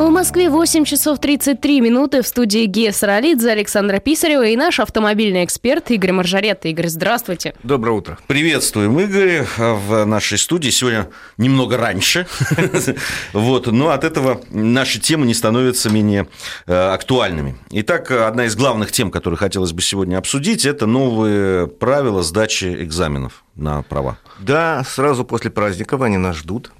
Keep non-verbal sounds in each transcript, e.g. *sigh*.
В Москве 8 часов 33 минуты в студии Гея Саралидзе, Александра Писарева и наш автомобильный эксперт Игорь Маржарет. Игорь, здравствуйте. Доброе утро. Приветствуем, Игорь, в нашей студии. Сегодня немного раньше, *laughs* вот, но от этого наши темы не становятся менее э, актуальными. Итак, одна из главных тем, которые хотелось бы сегодня обсудить, это новые правила сдачи экзаменов на права. Да, сразу после праздников они нас ждут.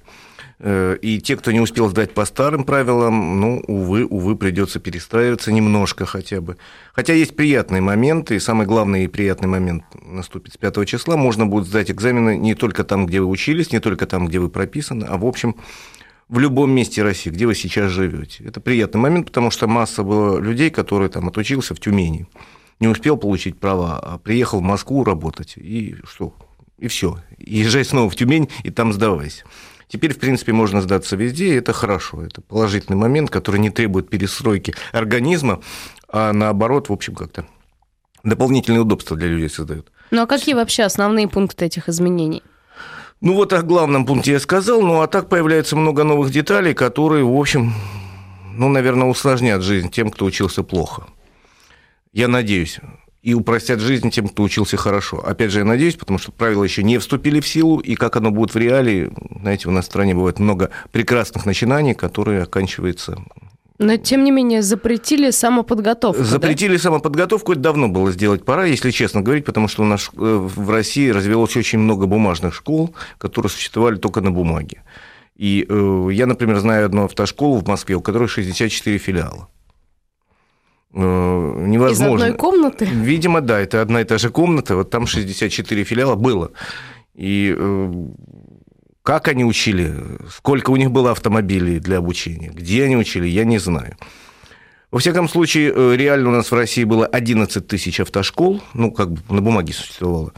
Э, и те, кто не успел сдать по старым правилам, ну, увы, увы, придется перестраиваться немножко хотя бы. Хотя есть приятные моменты, и самый главный и приятный момент наступит с 5 числа. Можно будет сдать экзамены не только там, где вы учились, не только там, где вы прописаны, а в общем в любом месте России, где вы сейчас живете. Это приятный момент, потому что масса было людей, которые там отучился в Тюмени, не успел получить права, а приехал в Москву работать, и что? И все. Езжай снова в Тюмень, и там сдавайся. Теперь, в принципе, можно сдаться везде, и это хорошо. Это положительный момент, который не требует перестройки организма, а наоборот, в общем, как-то дополнительные удобства для людей создает. Ну а какие вообще основные пункты этих изменений? Ну вот о главном пункте я сказал, ну а так появляется много новых деталей, которые, в общем, ну, наверное, усложнят жизнь тем, кто учился плохо. Я надеюсь и упростят жизнь тем, кто учился хорошо. Опять же, я надеюсь, потому что правила еще не вступили в силу, и как оно будет в реалии, знаете, у нас в стране бывает много прекрасных начинаний, которые оканчиваются но, тем не менее, запретили самоподготовку. Запретили да? самоподготовку, это давно было сделать пора, если честно говорить, потому что у нас э, в России развелось очень много бумажных школ, которые существовали только на бумаге. И э, я, например, знаю одну автошколу в Москве, у которой 64 филиала. Э, невозможно. Из одной комнаты? Видимо, да, это одна и та же комната, вот там 64 филиала было. И э, как они учили, сколько у них было автомобилей для обучения, где они учили, я не знаю. Во всяком случае, э, реально у нас в России было 11 тысяч автошкол, ну, как бы на бумаге существовало.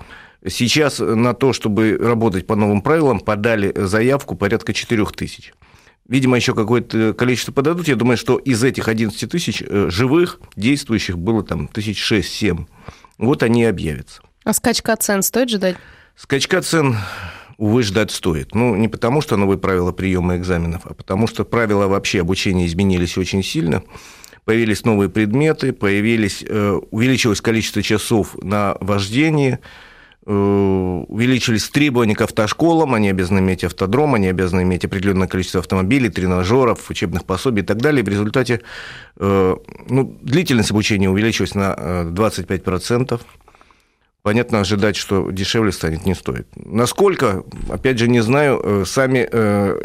Сейчас на то, чтобы работать по новым правилам, подали заявку порядка 4 тысяч. Видимо, еще какое-то количество подадут. Я думаю, что из этих 11 тысяч э, живых, действующих, было там тысяч шесть-семь. Вот они и объявятся. А скачка цен стоит ждать? Скачка цен, увы, ждать стоит. Ну, не потому, что новые правила приема экзаменов, а потому что правила вообще обучения изменились очень сильно. Появились новые предметы, появились, э, увеличилось количество часов на вождение – Э, увеличились требования к автошколам, они обязаны иметь автодром, они обязаны иметь определенное количество автомобилей, тренажеров, учебных пособий и так далее. В результате э, ну, длительность обучения увеличилась на 25%. Э, Понятно, ожидать, что дешевле станет, не стоит. Насколько, опять же, не знаю, сами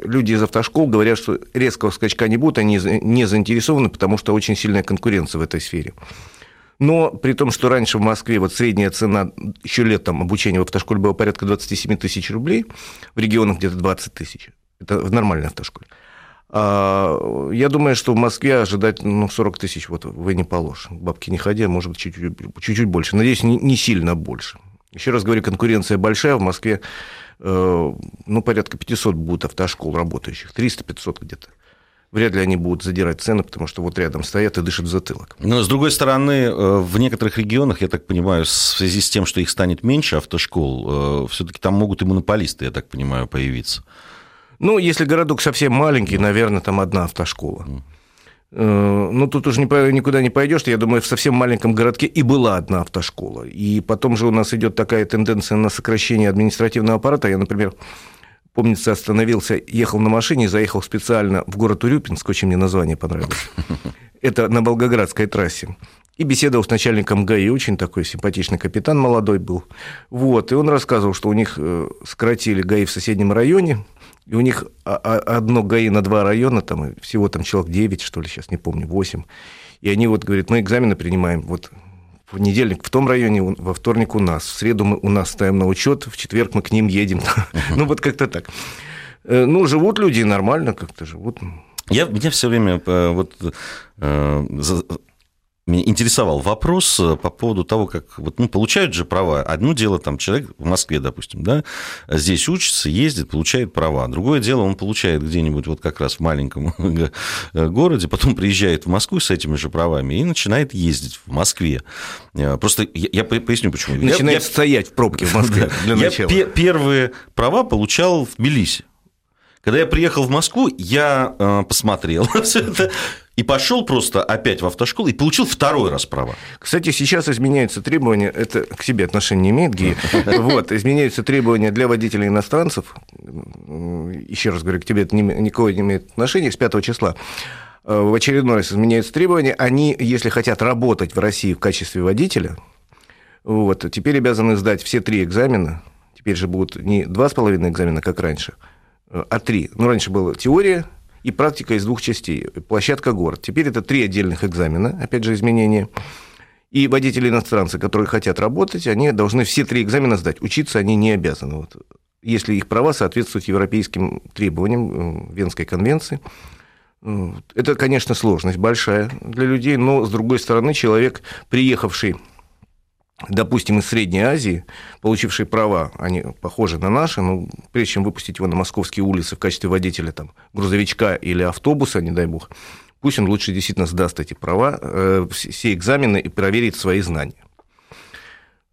люди из автошкол говорят, что резкого скачка не будет, они не заинтересованы, потому что очень сильная конкуренция в этой сфере. Но при том, что раньше в Москве вот средняя цена еще летом обучения в автошколе была порядка 27 тысяч рублей, в регионах где-то 20 тысяч. Это в нормальной автошколе. А, я думаю, что в Москве ожидать ну, 40 тысяч вот вы не положь. Бабки не ходя, может быть, чуть-чуть, чуть-чуть больше. Надеюсь, не, не сильно больше. Еще раз говорю, конкуренция большая. В Москве э, ну, порядка 500 будет автошкол работающих, 300-500 где-то вряд ли они будут задирать цены, потому что вот рядом стоят и дышат в затылок. Но, с другой стороны, э, в некоторых регионах, я так понимаю, в связи с тем, что их станет меньше автошкол, э, все-таки там могут и монополисты, я так понимаю, появиться. Ну, если городок совсем маленький, наверное, там одна автошкола. Э, ну, тут уже никуда не пойдешь. Я думаю, в совсем маленьком городке и была одна автошкола. И потом же у нас идет такая тенденция на сокращение административного аппарата. Я, например, помнится, остановился, ехал на машине, заехал специально в город Урюпинск, очень мне название понравилось. Это на Волгоградской трассе. И беседовал с начальником ГАИ, очень такой симпатичный капитан молодой был. Вот, и он рассказывал, что у них э, сократили ГАИ в соседнем районе, и у них одно ГАИ на два района, там всего там человек 9, что ли, сейчас не помню, 8. И они вот говорят, мы экзамены принимаем вот понедельник в том районе, во вторник у нас, в среду мы у нас ставим на учет, в четверг мы к ним едем. *laughs* Ну, вот как-то так. Э, ну, живут люди нормально как-то живут. Я, меня все время э, вот, э, меня интересовал вопрос э, по поводу того, как вот, ну, получают же права. Одно дело, там, человек в Москве, допустим, да, здесь учится, ездит, получает права. Другое дело, он получает где-нибудь вот как раз в маленьком *laughs* городе, потом приезжает в Москву с этими же правами и начинает ездить в Москве. Э, просто я, я поясню, почему. Начинает я, стоять в пробке в Москве *laughs* для начала. Я первые права получал в Тбилиси Когда я приехал в Москву, я э, посмотрел *laughs* все это и пошел просто опять в автошколу и получил второй раз права. Кстати, сейчас изменяются требования, это к себе отношения не имеет, ГИ, *laughs* вот, изменяются требования для водителей иностранцев, еще раз говорю, к тебе это никакого не имеет отношения, с 5 числа э, в очередной раз изменяются требования, они, если хотят работать в России в качестве водителя, вот, теперь обязаны сдать все три экзамена, теперь же будут не два с половиной экзамена, как раньше, э, а три. Ну, раньше была теория, и практика из двух частей. Площадка город. Теперь это три отдельных экзамена, опять же, изменения. И водители-иностранцы, которые хотят работать, они должны все три экзамена сдать. Учиться они не обязаны. Вот. Если их права соответствуют европейским требованиям э, Венской конвенции. Это, конечно, сложность большая для людей, но, с другой стороны, человек, приехавший допустим, из Средней Азии, получившие права, они похожи на наши, но прежде чем выпустить его на московские улицы в качестве водителя там, грузовичка или автобуса, не дай бог, пусть он лучше действительно сдаст эти права, э, все экзамены и проверит свои знания.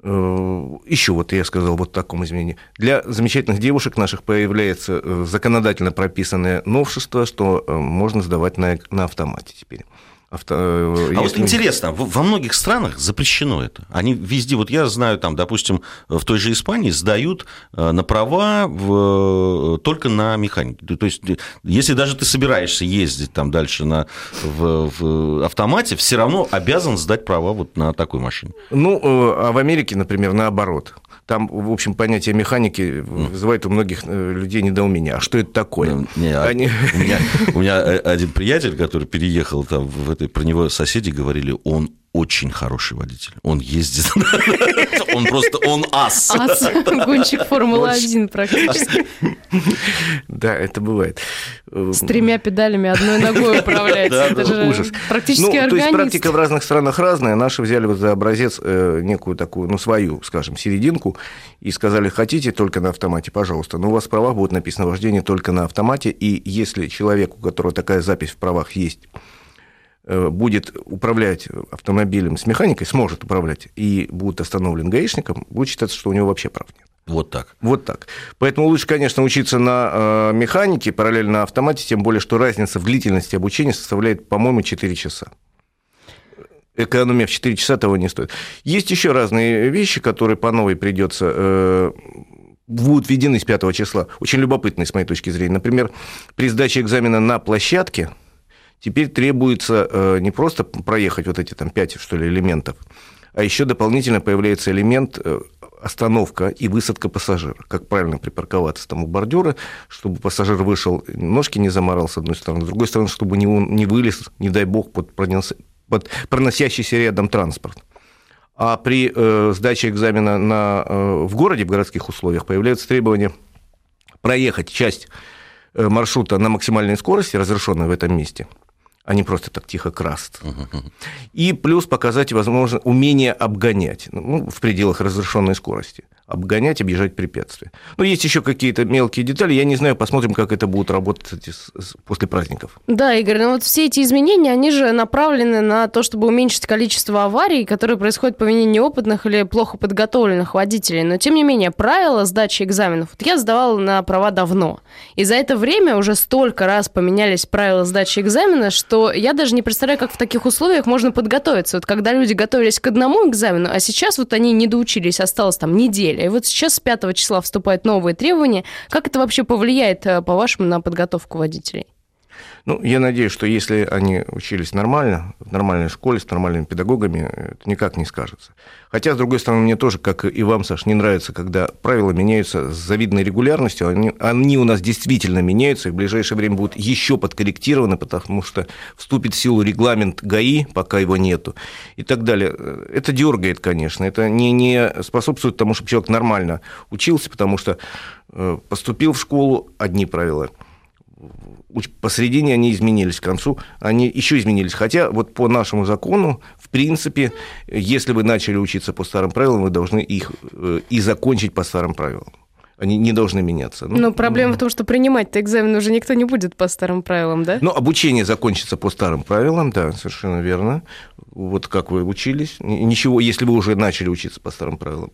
Э, Еще вот я сказал вот в таком изменении. Для замечательных девушек наших появляется э, законодательно прописанное новшество, что можно сдавать на, на автомате теперь. Авто... Э, а вот интересно, во многих странах запрещено это. Они везде, вот я знаю, там, допустим, в той же Испании сдают э, на права в... только на механике. То есть, если даже ты собираешься ездить там дальше на... в... в автомате, все равно обязан сдать права вот на такой машине. Ну, э, а в Америке, например, наоборот. Там, в общем, понятие механики вызывает у многих людей недоумение. А что это такое? Ну, не, а Они... у, меня, *laughs* у меня один приятель, который переехал там в это, про него соседи говорили, он очень хороший водитель. Он ездит. *laughs* Он просто, он ас. *laughs* Ас, гонщик Формулы-1 практически. Да, это бывает. С тремя педалями одной ногой управляется. Это же ужас. Практически ну, То есть практика в разных странах разная. Наши взяли вот за образец э, некую такую, ну, свою, скажем, серединку и сказали, хотите только на автомате, пожалуйста. Но у вас в правах будет написано вождение только на автомате. И если человек, у которого такая запись в правах есть, будет управлять автомобилем с механикой, сможет управлять, и будет остановлен гаишником, будет считаться, что у него вообще прав нет. Вот так. Вот так. Поэтому лучше, конечно, учиться на э, механике, параллельно автомате, тем более, что разница в длительности обучения составляет, по-моему, 4 часа. Экономия в 4 часа того не стоит. Есть еще разные вещи, которые по новой придется э, будут введены с 5 числа. Очень любопытные, с моей точки зрения. Например, при сдаче экзамена на площадке – Теперь требуется э, не просто проехать вот эти там пять, что ли, элементов, а еще дополнительно появляется элемент э, остановка и высадка пассажира. Как правильно припарковаться там у бордюра, чтобы пассажир вышел, ножки не заморал с одной стороны, с другой стороны, чтобы не, не вылез, не дай бог, под, пронес, под проносящийся рядом транспорт. А при э, сдаче экзамена на, э, в городе, в городских условиях, появляются требования проехать часть э, маршрута на максимальной скорости, разрешенной в этом месте – а не просто так тихо краст. И плюс показать, возможно, умение обгонять ну, в пределах разрешенной скорости обгонять, объезжать препятствия. Но есть еще какие-то мелкие детали. Я не знаю, посмотрим, как это будет работать после праздников. Да, Игорь, ну вот все эти изменения, они же направлены на то, чтобы уменьшить количество аварий, которые происходят по вине неопытных или плохо подготовленных водителей. Но, тем не менее, правила сдачи экзаменов, вот я сдавала на права давно. И за это время уже столько раз поменялись правила сдачи экзамена, что я даже не представляю, как в таких условиях можно подготовиться. Вот когда люди готовились к одному экзамену, а сейчас вот они не доучились, осталось там неделя неделя. И вот сейчас с 5 числа вступают новые требования. Как это вообще повлияет, э, по-вашему, на подготовку водителей? Ну, я надеюсь, что если они учились нормально, в нормальной школе, с нормальными педагогами, это никак не скажется. Хотя, с другой стороны, мне тоже, как и вам, Саш, не нравится, когда правила меняются с завидной регулярностью. Они, они у нас действительно меняются, и в ближайшее время будут еще подкорректированы, потому что вступит в силу регламент ГАИ, пока его нету, и так далее. Это дергает, конечно. Это не, не способствует тому, чтобы человек нормально учился, потому что э, поступил в школу, одни правила – посередине они изменились, к концу они еще изменились. Хотя вот по нашему закону, в принципе, если вы начали учиться по старым правилам, вы должны их э, и закончить по старым правилам. Они не должны меняться. Ну, Но проблема ну. в том, что принимать-то экзамен уже никто не будет по старым правилам, да? Ну, обучение закончится по старым правилам, да, совершенно верно. Вот как вы учились. Ничего, если вы уже начали учиться по старым правилам.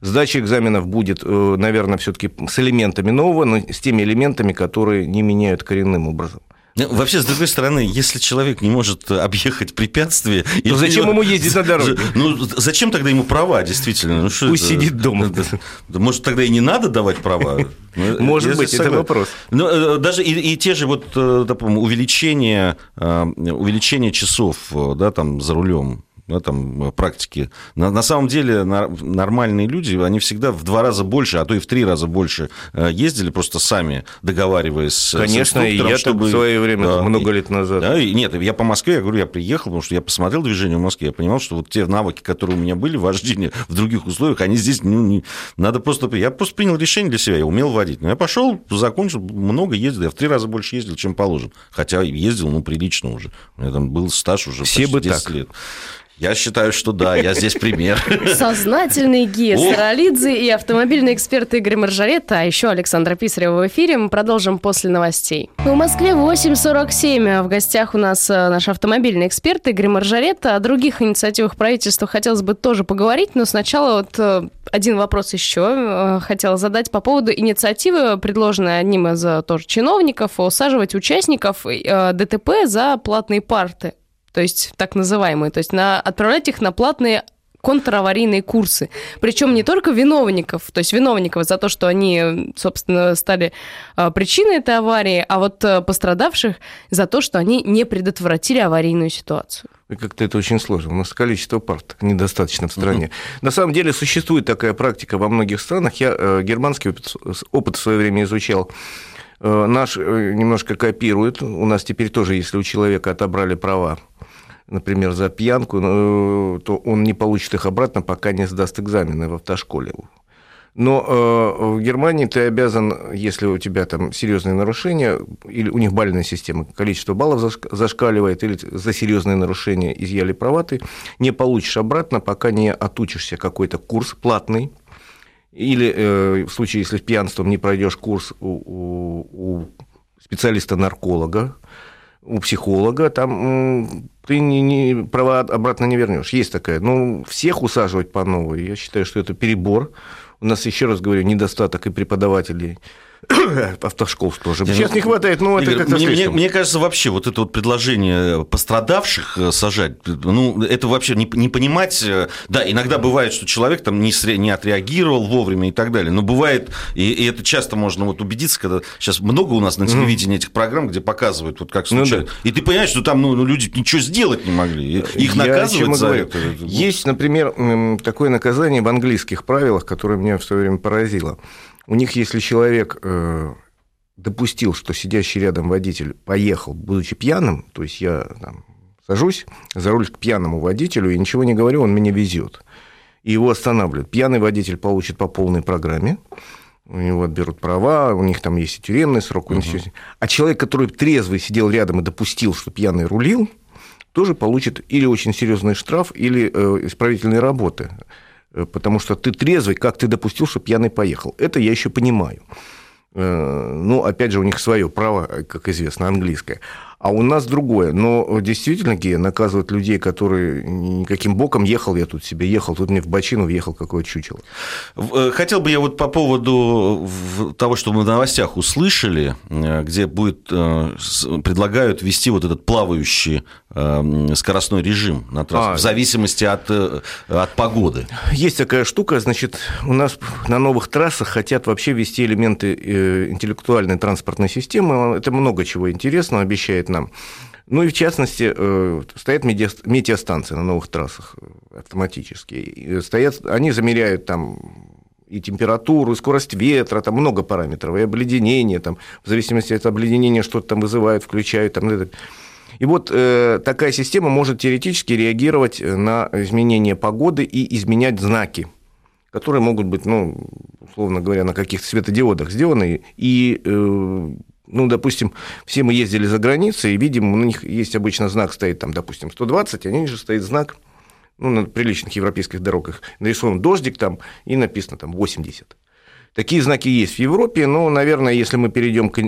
Сдача экзаменов будет, э, наверное, все-таки с элементами нового, но с теми элементами, которые не меняют коренным образом. Ну, вообще, с другой стороны, если человек не может объехать препятствие... То зачем ему ездить на дороге? *laughs* Ну, зачем тогда ему права, действительно? Ну, что Пусть это? сидит дома. Может, тогда и не надо давать права? Ну, *laughs* Может быть, это вопрос. Ну, э, даже и, и те же вот, э, допустим, увеличение, э, увеличение часов да, там, за рулем, да, там, э, практики. На, на самом деле нормальные люди, они всегда в два раза больше, а то и в три раза больше э, ездили, просто сами договариваясь Конечно, с и я чтобы... в свое время, да, много лет назад. Да, и, нет, я по Москве, я говорю, я приехал, потому что я посмотрел движение в Москве, я понимал, что вот те навыки, которые у меня были в вождении в других условиях, они здесь, ну, не... надо просто... Я просто принял решение для себя, я умел водить. Но я пошел, закончил, много ездил, я в три раза больше ездил, чем положено. Хотя ездил, ну, прилично уже. У меня там был стаж уже Все бы 10 так. лет. Я считаю, что да, я здесь пример. *laughs* Сознательный Гия Саралидзе и автомобильный эксперт Игорь Маржарета, а еще Александра Писарева в эфире. Мы продолжим после новостей. В Москве 8.47. В гостях у нас э, наш автомобильный эксперт Игорь Маржарета. О других инициативах правительства хотелось бы тоже поговорить, но сначала вот э, один вопрос еще э, хотела задать по поводу инициативы, предложенной одним из тоже чиновников, усаживать участников ДТП за платные парты то есть так называемые, то есть на, отправлять их на платные контраварийные курсы. Причем не только виновников, то есть виновников за то, что они, собственно, стали а, причиной этой аварии, а вот а, пострадавших за то, что они не предотвратили аварийную ситуацию. Как-то это очень сложно. У нас количество парт недостаточно в стране. Uh-huh. На самом деле существует такая практика во многих странах. Я э, германский опыт, опыт в свое время изучал. Э, наш э, немножко копирует. У нас теперь тоже, если у человека отобрали права например, за пьянку, ну, то он не получит их обратно, пока не сдаст экзамены в автошколе. Но э, в Германии ты обязан, если у тебя там серьезные нарушения, или у них бальная система, количество баллов зашкаливает, или за серьезные нарушения изъяли права, ты не получишь обратно, пока не отучишься какой-то курс платный, или э, в случае, если пьянством не пройдешь курс у, у, у специалиста-нарколога, у психолога, там ты не, не, права обратно не вернешь. Есть такая. Ну, всех усаживать по новой, я считаю, что это перебор. У нас, еще раз говорю, недостаток и преподавателей, *coughs* автошкол тоже. Сейчас не хватает, но это как-то мне, мне, мне кажется, вообще вот это вот предложение пострадавших э, сажать, ну, это вообще не, не понимать, э, да, иногда бывает, что человек там не, не отреагировал вовремя и так далее, но бывает, и, и это часто можно вот убедиться, когда сейчас много у нас на телевидении этих программ, где показывают, вот как случайно, ну, да. и ты понимаешь, что там ну, ну, люди ничего сделать не могли, их наказывают за это. Есть, например, такое наказание в английских правилах, которое меня в свое время поразило. У них, если человек э, допустил, что сидящий рядом водитель поехал, будучи пьяным, то есть я там, сажусь за руль к пьяному водителю и ничего не говорю, он меня везет. И его останавливают. Пьяный водитель получит по полной программе, у него отберут права, у них там есть и тюремный срок. Угу. А человек, который трезвый сидел рядом и допустил, что пьяный рулил, тоже получит или очень серьезный штраф, или э, исправительные работы. Э, потому что ты трезвый, как ты допустил, что пьяный поехал. Это я еще понимаю. Э, ну, опять же, у них свое право, как известно, английское. А у нас другое. Но действительно, Гея наказывают людей, которые никаким боком ехал я тут себе, ехал, тут мне в бочину въехал какое чучело. Э, хотел бы я вот по поводу того, что мы в новостях услышали, э, где будет, э, предлагают ввести вот этот плавающий скоростной режим на трассе, а, в зависимости от, от погоды. Есть такая штука, значит, у нас на новых трассах хотят вообще ввести элементы интеллектуальной транспортной системы. Это много чего интересного обещает нам. Ну и в частности, э, стоят метеостанции на новых трассах э, автоматические. Стоят, они замеряют там и температуру, и скорость ветра, там много параметров, и обледенение, там, в зависимости от обледенения что-то там вызывают, включают. Там, и вот э, такая система может теоретически реагировать на изменение погоды и изменять знаки, которые могут быть, ну, условно говоря, на каких-то светодиодах сделаны, и э, ну, допустим, все мы ездили за границей, и видим, у них есть обычно знак стоит, там, допустим, 120, а ниже стоит знак, ну, на приличных европейских дорогах, нарисован дождик там, и написано там 80. Такие знаки есть в Европе, но, наверное, если мы перейдем к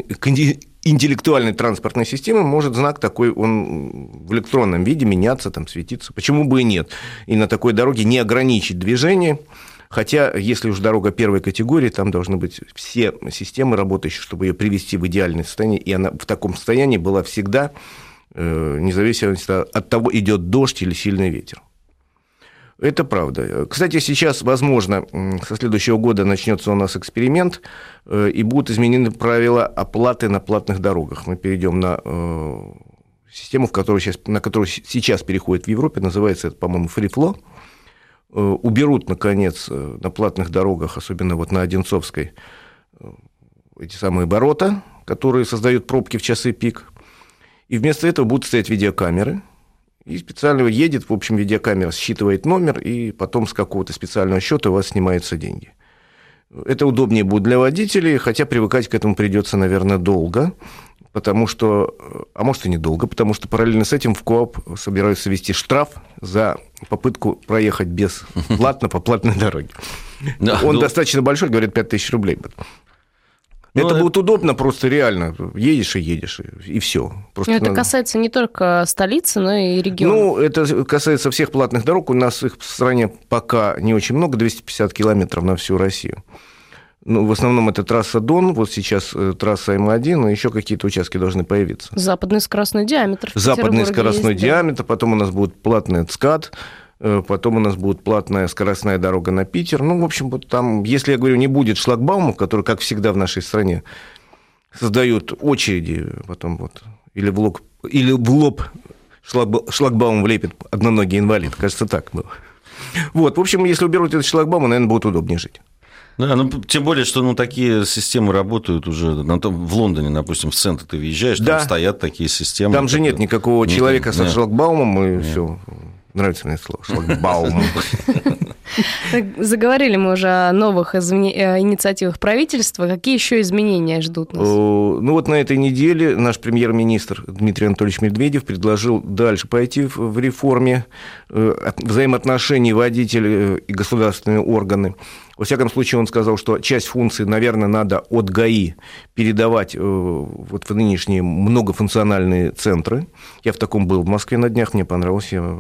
интеллектуальной транспортной системы, может знак такой, он в электронном виде меняться, там, светиться. Почему бы и нет? И на такой дороге не ограничить движение, Хотя, если уж дорога первой категории, там должны быть все системы работающие, чтобы ее привести в идеальное состояние, и она в таком состоянии была всегда, э, независимо от того, идет дождь или сильный ветер. Это правда. Кстати, сейчас, возможно, со следующего года начнется у нас эксперимент, э, и будут изменены правила оплаты на платных дорогах. Мы перейдем на э, систему, в которую сейчас, на которую сейчас переходит в Европе, называется это, по-моему, FreeFlow. Э, уберут, наконец, э, на платных дорогах, особенно вот на Одинцовской, э, эти самые ворота, которые создают пробки в часы пик. И вместо этого будут стоять видеокамеры. И специально едет, в общем, видеокамера считывает номер, и потом с какого-то специального счета у вас снимаются деньги. Это удобнее будет для водителей, хотя привыкать к этому придется, наверное, долго потому что, а может и недолго, потому что параллельно с этим в КОАП собираются ввести штраф за попытку проехать без *laughs* платно по платной дороге. Он ну. достаточно большой, говорят, 5000 рублей. Ну, это, это будет удобно, просто реально. Едешь и едешь, и, все. Просто это надо... касается не только столицы, но и региона. Ну, это касается всех платных дорог. У нас их в стране пока не очень много, 250 километров на всю Россию. Ну, в основном это трасса Дон, вот сейчас э, трасса М1, но еще какие-то участки должны появиться. Западный скоростной диаметр. Западный скоростной есть, диаметр, да. потом у нас будет платный ЦКАД, э, потом у нас будет платная скоростная дорога на Питер. Ну, в общем, вот там, если я говорю, не будет шлагбаумов, которые, как всегда в нашей стране, создают очереди, потом вот, или в лоб, или в лоб шлагбаум влепит одноногий инвалид, кажется, так было. Вот, в общем, если уберут этот шлагбаум, наверное, будет удобнее жить. Да, ну тем более, что ну, такие системы работают уже на том, в Лондоне, допустим, в центр ты въезжаешь, да. там стоят такие системы. Там же нет никакого нет, человека нет, со шлагбаумом, и нет. все. Нравится мне слово шлагбаум. *laughs* Заговорили мы уже о новых э, инициативах правительства. Какие еще изменения ждут нас? Ну вот на этой неделе наш премьер-министр Дмитрий Анатольевич Медведев предложил дальше пойти в реформе э, взаимоотношений водителей и государственные органы. Во всяком случае, он сказал, что часть функций, наверное, надо от ГАИ передавать э, вот в нынешние многофункциональные центры. Я в таком был в Москве на днях, мне понравилось. Я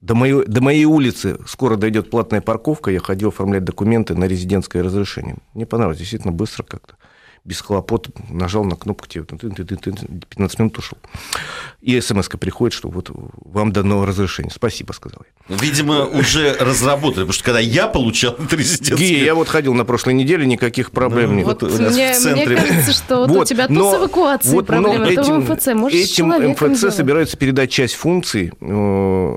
до моей, до моей улицы скоро дойдет платная парковка, я ходил оформлять документы на резидентское разрешение. Мне понравилось, действительно быстро как-то без хлопот нажал на кнопку, тебе 15 минут ушел. И смс приходит, что вот вам дано разрешение. Спасибо, сказал я. Видимо, уже разработали, потому что когда я получал это резидентское... Я вот ходил на прошлой неделе, никаких проблем ну, нет. Вот мне, мне кажется, что вот, вот у тебя тут с эвакуацией вот, проблемы, этим, то в МФЦ. Можешь этим МФЦ собираются передать часть функций э,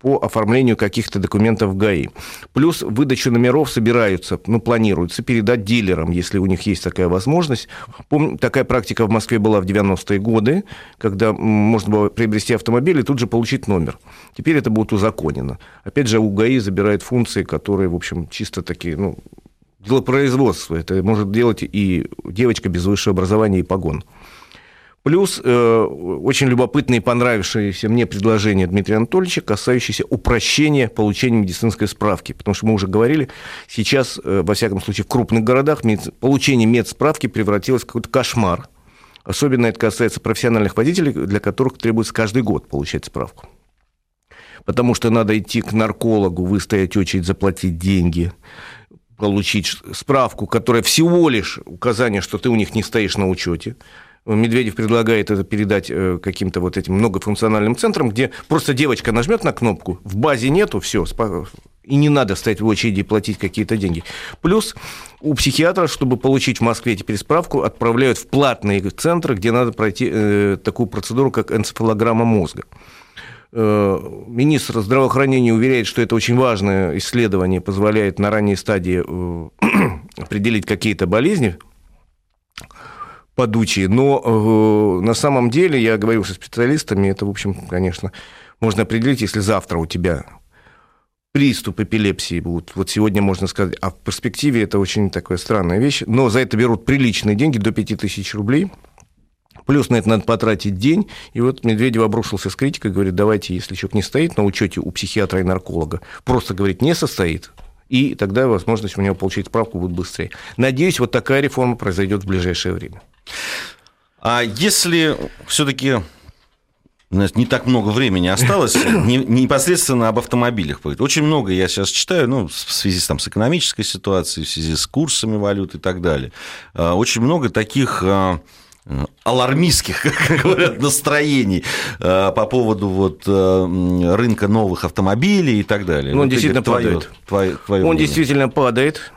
по оформлению каких-то документов в ГАИ. Плюс выдачу номеров собираются, ну, планируется передать дилерам, если у них есть такая возможность. Помню, такая практика в Москве была в 90-е годы, когда можно было приобрести автомобиль и тут же получить номер. Теперь это будет узаконено. Опять же, у ГАИ забирают функции, которые, в общем, чисто такие, ну, дело производства. Это может делать и девочка без высшего образования и погон. Плюс э, очень любопытное и понравившееся мне предложение Дмитрия Анатольевича, касающееся упрощения получения медицинской справки. Потому что мы уже говорили, сейчас, э, во всяком случае, в крупных городах медици... получение медсправки превратилось в какой-то кошмар. Особенно это касается профессиональных водителей, для которых требуется каждый год получать справку. Потому что надо идти к наркологу, выстоять очередь, заплатить деньги, получить справку, которая всего лишь указание, что ты у них не стоишь на учете Медведев предлагает это передать э, каким-то вот этим многофункциональным центрам, где просто девочка нажмет на кнопку, в базе нету, все, и не надо стоять в очереди и платить какие-то деньги. Плюс у психиатра, чтобы получить в Москве теперь справку, отправляют в платные центры, где надо пройти э, такую процедуру, как энцефалограмма мозга. Э, министр здравоохранения уверяет, что это очень важное исследование, позволяет на ранней стадии э, *clears throat* определить какие-то болезни, подучие. Но э, на самом деле, я говорил со специалистами, это, в общем, конечно, можно определить, если завтра у тебя приступ эпилепсии будут. Вот сегодня можно сказать, а в перспективе это очень такая странная вещь. Но за это берут приличные деньги, до 5000 рублей. Плюс на это надо потратить день. И вот Медведев обрушился с критикой, говорит, давайте, если человек не стоит на учете у психиатра и нарколога, просто, говорит, не состоит, и тогда возможность у него получить справку будет быстрее. Надеюсь, вот такая реформа произойдет в ближайшее время. А если все-таки не так много времени осталось, *coughs* не, непосредственно об автомобилях. Очень много я сейчас читаю, ну, в связи там, с экономической ситуацией, в связи с курсами валют и так далее. А, очень много таких а, алармистских, *laughs* как говорят, настроений а, по поводу вот рынка новых автомобилей и так далее. Он вот, действительно Игорь, падает. Твое, твое он мнение. действительно падает,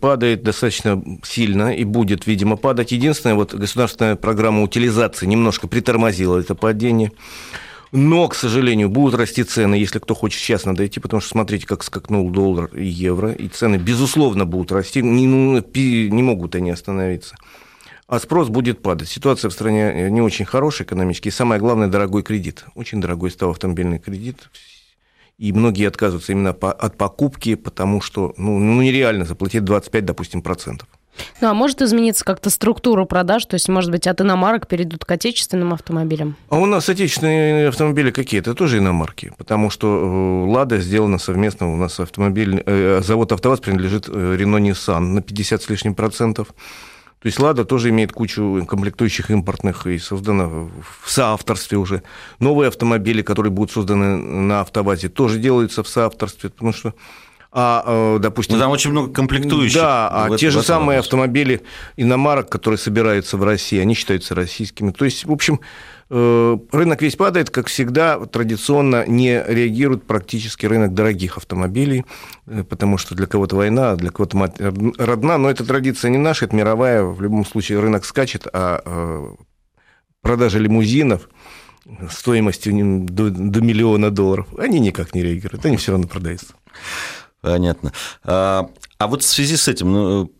падает достаточно сильно и будет, видимо, падать. Единственное, вот государственная программа утилизации немножко притормозила это падение. Но, к сожалению, будут расти цены, если кто хочет сейчас надо идти, потому что смотрите, как скакнул доллар и евро, и цены, безусловно, будут расти, не, ну, не могут они остановиться а спрос будет падать. Ситуация в стране э, не очень хорошая экономически, и самое главное, дорогой кредит. Очень дорогой стал автомобильный кредит, и многие отказываются именно от покупки, потому что ну, ну нереально заплатить 25, допустим, процентов. Ну, а может измениться как-то структура продаж? То есть, может быть, от иномарок перейдут к отечественным автомобилям? А у нас отечественные автомобили какие? Это тоже иномарки, потому что э, «Лада» сделана совместно. У нас автомобиль, э, завод «АвтоВАЗ» принадлежит «Рено Ниссан» на 50 с лишним процентов. То есть «Лада» тоже имеет кучу комплектующих импортных и создана в соавторстве уже. Новые автомобили, которые будут созданы на «АвтоВАЗе», тоже делаются в соавторстве, потому что а, э, допустим... Но там очень много комплектующих. Да, а в, те же самые автомобили иномарок, которые собираются в России, они считаются российскими. То есть, в общем, э, рынок весь падает, как всегда, традиционно не реагирует практически рынок дорогих автомобилей, э, потому что для кого-то война, а для кого-то мать родна, но эта традиция не наша, это мировая, в любом случае рынок скачет, а продажа лимузинов стоимостью до, до миллиона долларов, они никак не реагируют, они все равно продаются. Понятно. А, а вот в связи с этим, ну,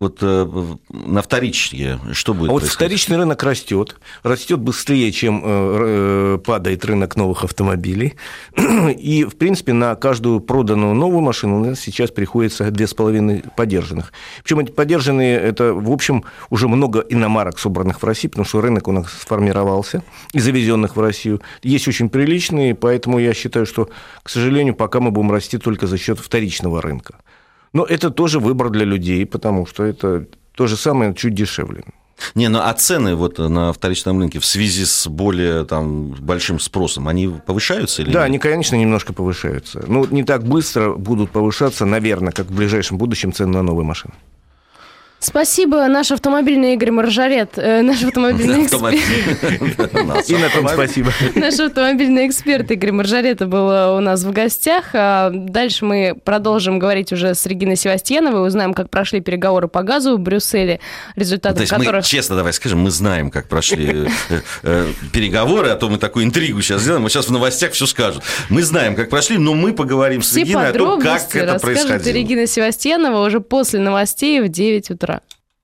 вот э, на вторичке что будет? А вот вторичный рынок растет, растет быстрее, чем э, э, падает рынок новых автомобилей. *clears throat* И, в принципе, на каждую проданную новую машину у нас сейчас приходится две с половиной подержанных. Причем эти подержанные, это, в общем, уже много иномарок, собранных в России, потому что рынок у нас сформировался и завезенных в Россию. Есть очень приличные, поэтому я считаю, что, к сожалению, пока мы будем расти только за счет вторичного рынка. Но это тоже выбор для людей, потому что это то же самое, чуть дешевле. Не, ну а цены вот на вторичном рынке в связи с более там, большим спросом, они повышаются или Да, нет? они, конечно, немножко повышаются. Ну, не так быстро будут повышаться, наверное, как в ближайшем будущем цены на новые машины. Спасибо, наш автомобильный Игорь Маржарет, э, наш автомобильный эксперт. И на том спасибо. Наш автомобильный эксперт Игорь Маржарет был у нас в гостях. А дальше мы продолжим говорить уже с Региной Севастьяновой, узнаем, как прошли переговоры по газу в Брюсселе, результаты которых... Мы, честно, давай скажем, мы знаем, как прошли э, э, переговоры, а то мы такую интригу сейчас сделаем, мы сейчас в новостях все скажут. Мы знаем, как прошли, но мы поговорим с Региной о том, как это происходило. Регина Севастьянова уже после новостей в 9 утра. Саша